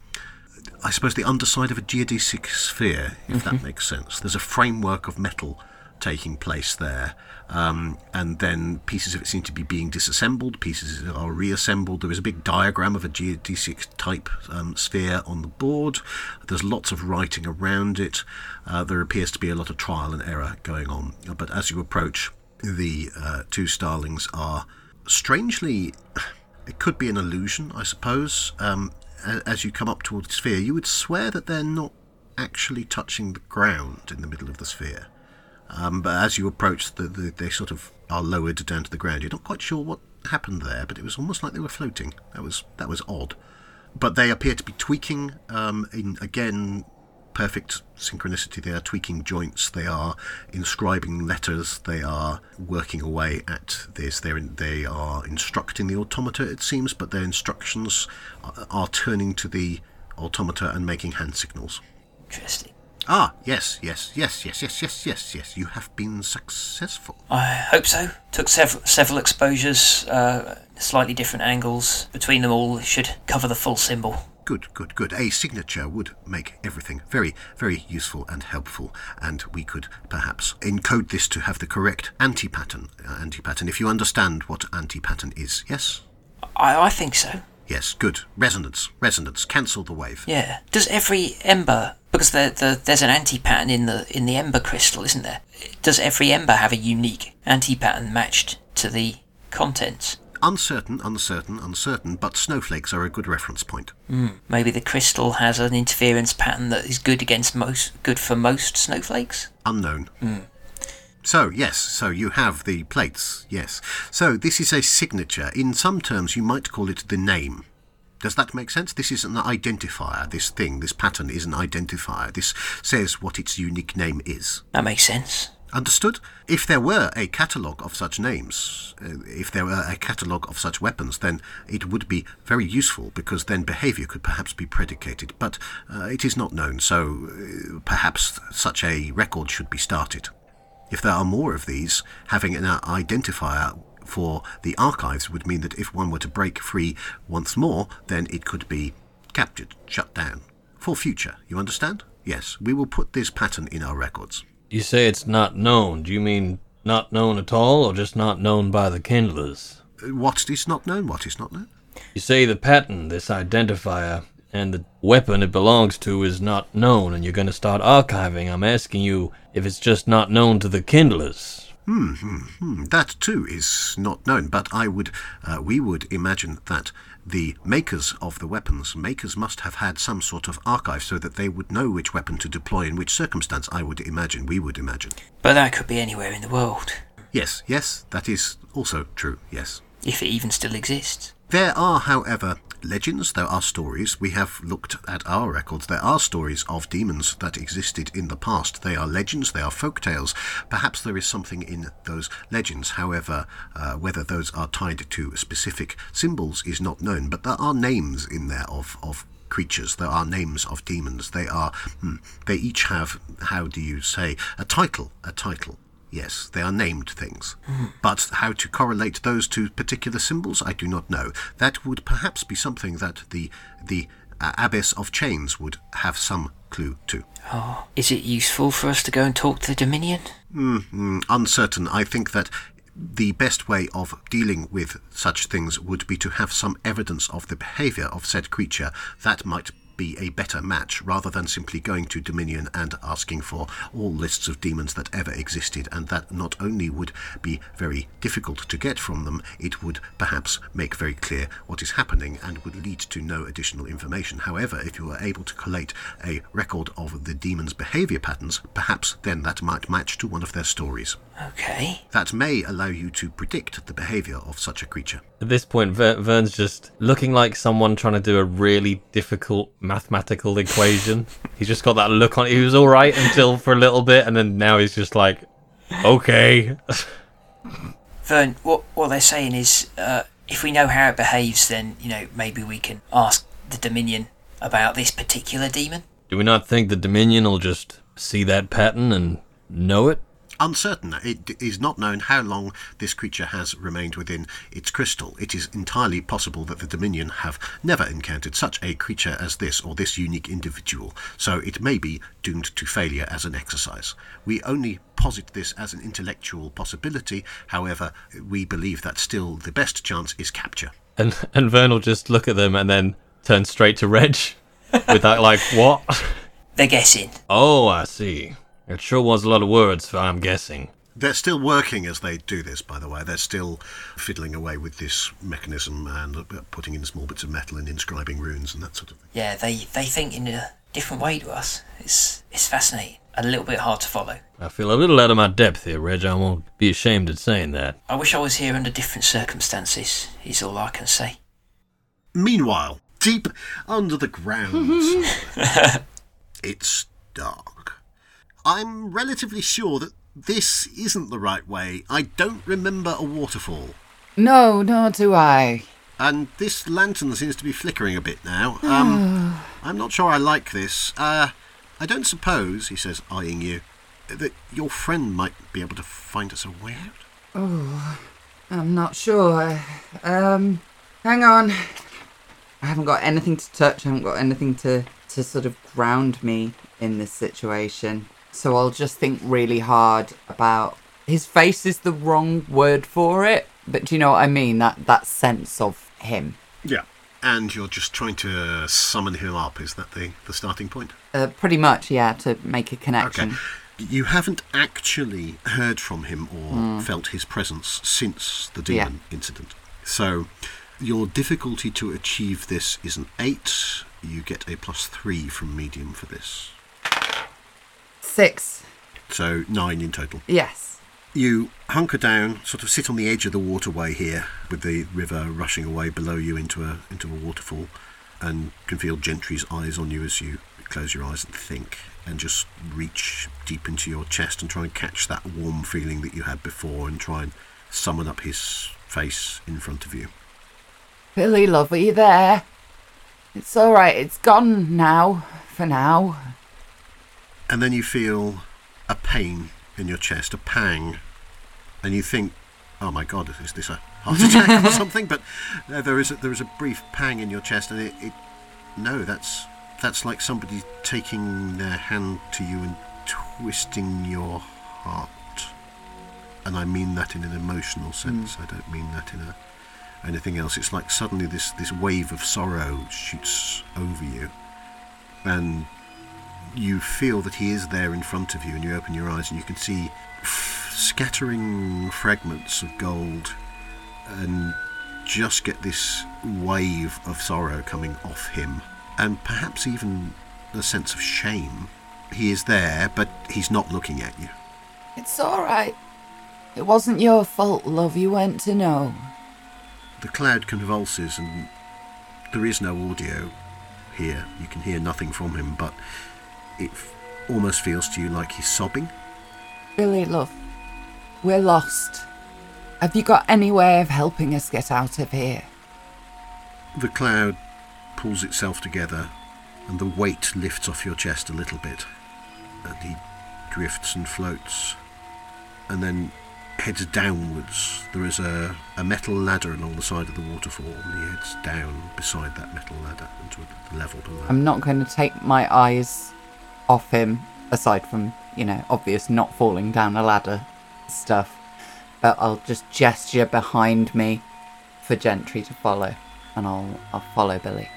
[SPEAKER 2] I suppose the underside of a geodesic sphere, if that makes sense. There's a framework of metal taking place there, um, and then pieces of it seem to be being disassembled, pieces are reassembled. There is a big diagram of a geodesic type um, sphere on the board. There's lots of writing around it. Uh, there appears to be a lot of trial and error going on, but as you approach, the uh, two starlings are strangely. It could be an illusion, I suppose. Um, as you come up towards the sphere, you would swear that they're not actually touching the ground in the middle of the sphere. Um, but as you approach, the, the, they sort of are lowered down to the ground. You're not quite sure what happened there, but it was almost like they were floating. That was that was odd. But they appear to be tweaking um, in again perfect synchronicity. They are tweaking joints. They are inscribing letters. They are working away at this. They're in, they are instructing the automata, it seems, but their instructions are, are turning to the automata and making hand signals.
[SPEAKER 3] Interesting.
[SPEAKER 2] Ah, yes, yes, yes, yes, yes, yes, yes, yes. You have been successful.
[SPEAKER 3] I hope so. Took several several exposures, uh, slightly different angles between them all. Should cover the full symbol.
[SPEAKER 2] Good, good, good. A signature would make everything very, very useful and helpful, and we could perhaps encode this to have the correct anti-pattern. Uh, anti-pattern, if you understand what anti-pattern is. Yes?
[SPEAKER 3] I, I think so.
[SPEAKER 2] Yes, good. Resonance, resonance. Cancel the wave.
[SPEAKER 3] Yeah. Does every ember because the, the, there's an anti pattern in the in the ember crystal, isn't there? Does every ember have a unique anti pattern matched to the contents?
[SPEAKER 2] Uncertain, uncertain, uncertain, but snowflakes are a good reference point. Hmm.
[SPEAKER 3] Maybe the crystal has an interference pattern that is good against most good for most snowflakes.
[SPEAKER 2] Unknown. Hmm. So, yes, so you have the plates, yes. So, this is a signature. In some terms, you might call it the name. Does that make sense? This is an identifier. This thing, this pattern is an identifier. This says what its unique name is.
[SPEAKER 3] That makes sense.
[SPEAKER 2] Understood? If there were a catalogue of such names, uh, if there were a catalogue of such weapons, then it would be very useful because then behaviour could perhaps be predicated. But uh, it is not known, so uh, perhaps such a record should be started. If there are more of these, having an identifier for the archives would mean that if one were to break free once more, then it could be captured, shut down. For future, you understand? Yes, we will put this pattern in our records.
[SPEAKER 4] You say it's not known. Do you mean not known at all, or just not known by the kindlers?
[SPEAKER 2] What is not known? What is not known?
[SPEAKER 4] You say the pattern, this identifier, and the weapon it belongs to is not known, and you're going to start archiving. I'm asking you if it's just not known to the kindlers.
[SPEAKER 2] Hmm, that too is not known, but I would, uh, we would imagine that the makers of the weapons, makers must have had some sort of archive so that they would know which weapon to deploy in which circumstance. I would imagine, we would imagine.
[SPEAKER 3] But that could be anywhere in the world,
[SPEAKER 2] Yes, yes, that is also true, yes.
[SPEAKER 3] if it even still exists.
[SPEAKER 2] There are, however, legends, there are stories. We have looked at our records. There are stories of demons that existed in the past. They are legends, they are folk tales. Perhaps there is something in those legends. However, uh, whether those are tied to specific symbols is not known. But there are names in there of, of creatures. There are names of demons. They are, hmm, they each have, how do you say, a title, a title. Yes, they are named things. But how to correlate those to particular symbols, I do not know. That would perhaps be something that the the uh, Abbess of Chains would have some clue to.
[SPEAKER 3] Oh, is it useful for us to go and talk to the Dominion?
[SPEAKER 2] Mm, uncertain. I think that the best way of dealing with such things would be to have some evidence of the behavior of said creature. That might be a better match rather than simply going to Dominion and asking for all lists of demons that ever existed, and that not only would be very difficult to get from them, it would perhaps make very clear what is happening and would lead to no additional information. However, if you were able to collate a record of the demons' behavior patterns, perhaps then that might match to one of their stories.
[SPEAKER 3] Okay.
[SPEAKER 2] That may allow you to predict the behavior of such a creature.
[SPEAKER 4] At this point, Ver- Vern's just looking like someone trying to do a really difficult mathematical equation. he's just got that look on. He was all right until for a little bit, and then now he's just like, okay.
[SPEAKER 3] Vern, what what they're saying is, uh, if we know how it behaves, then you know maybe we can ask the Dominion about this particular demon.
[SPEAKER 4] Do we not think the Dominion will just see that pattern and know it?
[SPEAKER 2] Uncertain. It is not known how long this creature has remained within its crystal. It is entirely possible that the Dominion have never encountered such a creature as this or this unique individual, so it may be doomed to failure as an exercise. We only posit this as an intellectual possibility, however, we believe that still the best chance is capture.
[SPEAKER 4] And and Vern will just look at them and then turn straight to Reg with that like what?
[SPEAKER 3] They're guessing.
[SPEAKER 4] Oh, I see. It sure was a lot of words I'm guessing.
[SPEAKER 2] They're still working as they do this, by the way. They're still fiddling away with this mechanism and putting in small bits of metal and inscribing runes and that sort of thing.
[SPEAKER 3] Yeah, they, they think in a different way to us. It's it's fascinating. and A little bit hard to follow.
[SPEAKER 4] I feel a little out of my depth here, Reg. I won't be ashamed at saying that.
[SPEAKER 3] I wish I was here under different circumstances, is all I can say.
[SPEAKER 2] Meanwhile, deep under the ground, it's dark. I'm relatively sure that this isn't the right way. I don't remember a waterfall.
[SPEAKER 5] No, nor do I.
[SPEAKER 2] And this lantern seems to be flickering a bit now. Um, I'm not sure I like this. Uh, I don't suppose, he says, eyeing you, that your friend might be able to find us a way out?
[SPEAKER 5] Oh, I'm not sure. Um, hang on. I haven't got anything to touch. I haven't got anything to, to sort of ground me in this situation. So I'll just think really hard about. His face is the wrong word for it, but do you know what I mean? That that sense of him.
[SPEAKER 2] Yeah. And you're just trying to summon him up, is that the, the starting point?
[SPEAKER 5] Uh, pretty much, yeah, to make a connection.
[SPEAKER 2] Okay. You haven't actually heard from him or felt his presence since the
[SPEAKER 5] Yeah.
[SPEAKER 2] demon incident. So your difficulty to achieve this is an 8. You get a plus 3 from medium for this.
[SPEAKER 5] Six.
[SPEAKER 2] So 9 in total.
[SPEAKER 5] Yes.
[SPEAKER 2] You hunker down, sort of sit on the edge of the waterway here, with the river rushing away below you into a into a waterfall, and can feel Gentry's eyes on you as you close your eyes and think, and just reach deep into your chest and try and catch that warm feeling that you had before, and try and summon up his face in front of you.
[SPEAKER 5] Billy, love, are you there? It's all right. It's gone now. For now.
[SPEAKER 2] And then you feel a pain in your chest, a pang, and you think, "Oh my God, is this a heart attack or something?" But uh, there is a, there is a brief pang in your chest, and it, it no, that's that's like somebody taking their hand to you and twisting your heart. And I mean that in an emotional sense. I don't mean that in a anything else. It's like suddenly this this wave of sorrow shoots over you, and you feel that he is there in front of you, and you open your eyes and you can see f- scattering fragments of gold, and just get this wave of sorrow coming off him, and perhaps even a sense of shame. He is there, but he's not looking at you.
[SPEAKER 5] It's all right. It wasn't your fault, love. You weren't to know.
[SPEAKER 2] The cloud convulses, and there is no audio here. You can hear nothing from him, but it f- almost feels to you like he's sobbing.
[SPEAKER 5] Billy, love, we're lost. Have you got any way of helping us get out of here?
[SPEAKER 2] The cloud pulls itself together, and the weight lifts off your chest a little bit, and he drifts and floats, and then heads downwards. There is a, a metal ladder along the side of the waterfall, and he heads down beside that metal ladder into a level below.
[SPEAKER 5] I'm not going to take my eyes off him, aside from, you know, obvious not falling down a ladder stuff. But I'll just gesture behind me for Gentry to follow, and I'll I'll follow Billy.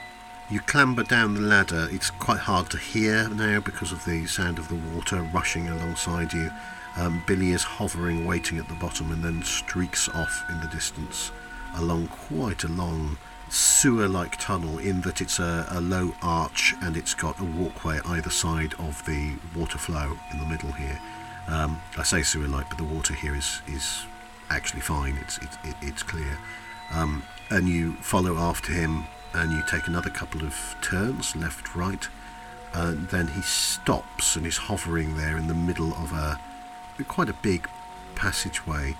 [SPEAKER 2] You clamber down the ladder. It's quite hard to hear now because of the sound of the water rushing alongside you. Um, Billy is hovering, waiting at the bottom, and then streaks off in the distance along quite a long sewer like tunnel, in that it's a, a low arch and it's got a walkway either side of the water flow in the middle here. Um, I say sewer like, but the water here is, is actually fine, it's, it's, it, it's clear. Um, and you follow after him and you take another couple of turns, left, right, and then he stops and is hovering there in the middle of a quite a big passageway,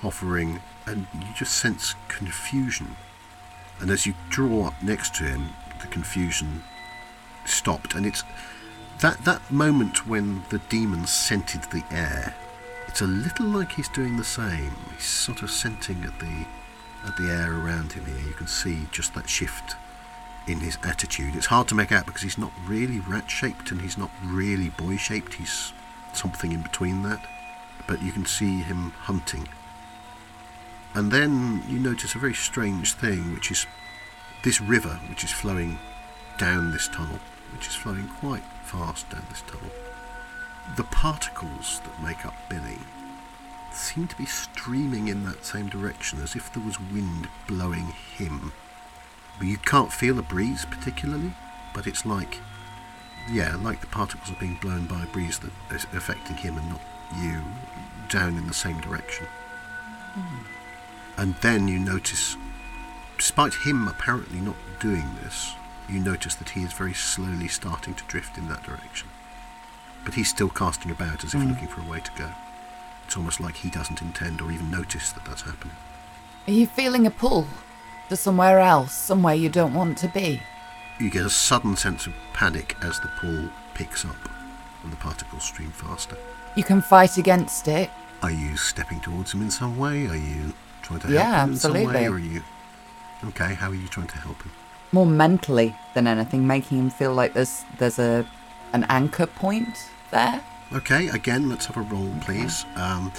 [SPEAKER 2] hovering, and you just sense confusion. And as you draw up next to him, the confusion stopped, and it's that that moment when the demon scented the air. It's a little like he's doing the same. He's sort of scenting at the at the air around him here. You can see just that shift in his attitude. It's hard to make out because he's not really rat shaped and he's not really boy shaped. He's something in between that. But you can see him hunting. And then you notice a very strange thing, which is this river, which is flowing down this tunnel, which is flowing quite fast down this tunnel. The particles that make up Billy seem to be streaming in that same direction as if there was wind blowing him. You can't feel a breeze particularly, but it's like, yeah, like the particles are being blown by a breeze that is affecting him and not you, down in the same direction. Hmm. And then you notice, despite him apparently not doing this, you notice that he is very slowly starting to drift in that direction. But he's still casting about as if hmm. looking for a way to go. It's almost like he doesn't intend or even notice that that's happening.
[SPEAKER 5] Are you feeling a pull to somewhere else, somewhere you don't want to be?
[SPEAKER 2] You get a sudden sense of panic as the pull picks up and the particles stream faster.
[SPEAKER 5] You can fight against it.
[SPEAKER 2] Are you stepping towards him in some way? Are you trying to
[SPEAKER 5] Yeah,
[SPEAKER 2] help him in some way?
[SPEAKER 5] absolutely.
[SPEAKER 2] Or are you okay? How are you trying to help him?
[SPEAKER 5] More mentally than anything, making him feel like there's there's a an anchor point there.
[SPEAKER 2] Okay, again, let's have a roll, please. Um,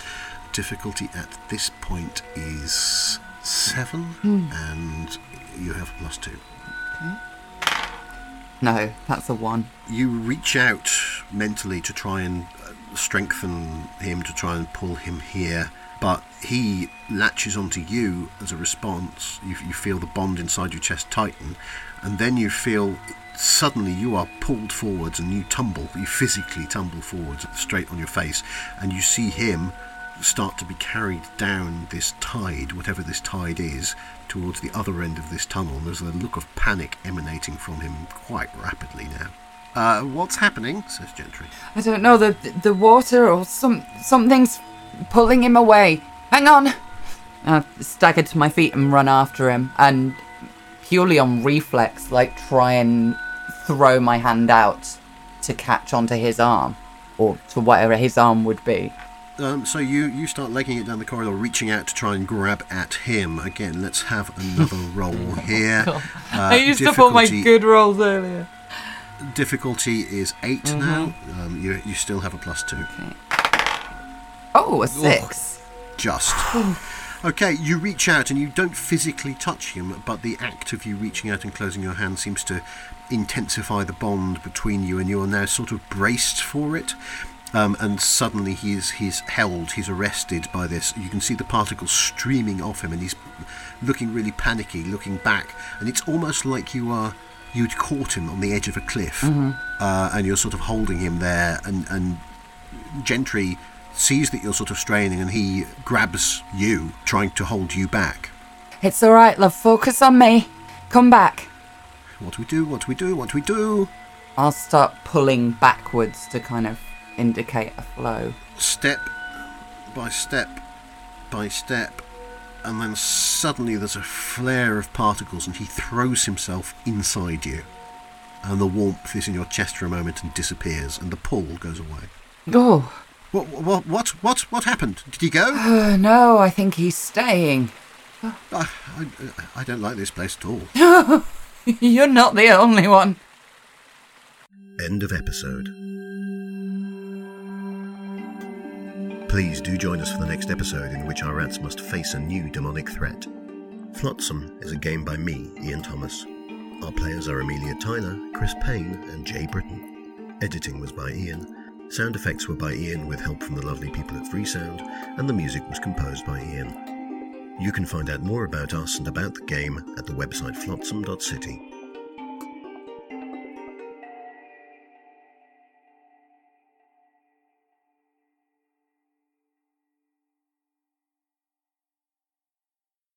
[SPEAKER 2] difficulty at this point is seven, and you have plus two.
[SPEAKER 5] No, that's a one.
[SPEAKER 2] You reach out mentally to try and uh, strengthen him, to try and pull him here, but he latches onto you as a response. You, you feel the bond inside your chest tighten, and then you feel suddenly you are pulled forwards and you tumble. You physically tumble forwards straight on your face, and you see him start to be carried down this tide, whatever this tide is, towards the other end of this tunnel. There's a look of panic emanating from him quite rapidly now. Uh, what's happening? says Gentry.
[SPEAKER 5] I don't know the the water or some something's pulling him away. Hang on. I staggered to my feet and run after him, and purely on reflex, like try and throw my hand out to catch onto his arm, or to whatever his arm would be.
[SPEAKER 2] Um, so you, you start legging it down the corridor, reaching out to try and grab at him. Again, let's have another roll here. Uh,
[SPEAKER 5] I used up all my good rolls earlier.
[SPEAKER 2] Difficulty is 8 now. Um, you, you still have a plus two.
[SPEAKER 5] Oh, a six.
[SPEAKER 2] Just. Okay, you reach out and you don't physically touch him, but the act of you reaching out and closing your hand seems to intensify the bond between you, and you are now sort of braced for it. Um, and suddenly he's he's held, he's arrested by this. You can see the particles streaming off him, and he's looking really panicky, looking back, and it's almost like you are you'd caught him on the edge of a cliff, uh, and you're sort of holding him there, and and Gentry sees that you're sort of straining, and he grabs you, trying to hold you back.
[SPEAKER 5] It's all right, love. Focus on me. Come back.
[SPEAKER 2] What do we do? What do we do? What do we do?
[SPEAKER 5] I'll start pulling backwards to kind of indicate a flow.
[SPEAKER 2] Step by step by step, and then suddenly there's a flare of particles, and he throws himself inside you. And the warmth is in your chest for a moment and disappears, and the pull goes away.
[SPEAKER 5] Oh,
[SPEAKER 2] What? What? What? What? What happened? Did he go?
[SPEAKER 5] uh, no, I think he's staying.
[SPEAKER 2] I, I, I don't like this place at all.
[SPEAKER 5] You're not the only one.
[SPEAKER 1] End of episode. Please do join us for the next episode in which our rats must face a new demonic threat. Flotsam is a game by me, Ian Thomas. Our players are Amelia Tyler, Chris Payne, and Jay Britton. Editing was by Ian. Sound effects were by Ian with help from the lovely people at Freesound, and the music was composed by Ian. You can find out more about us and about the game at the website flotsam.city.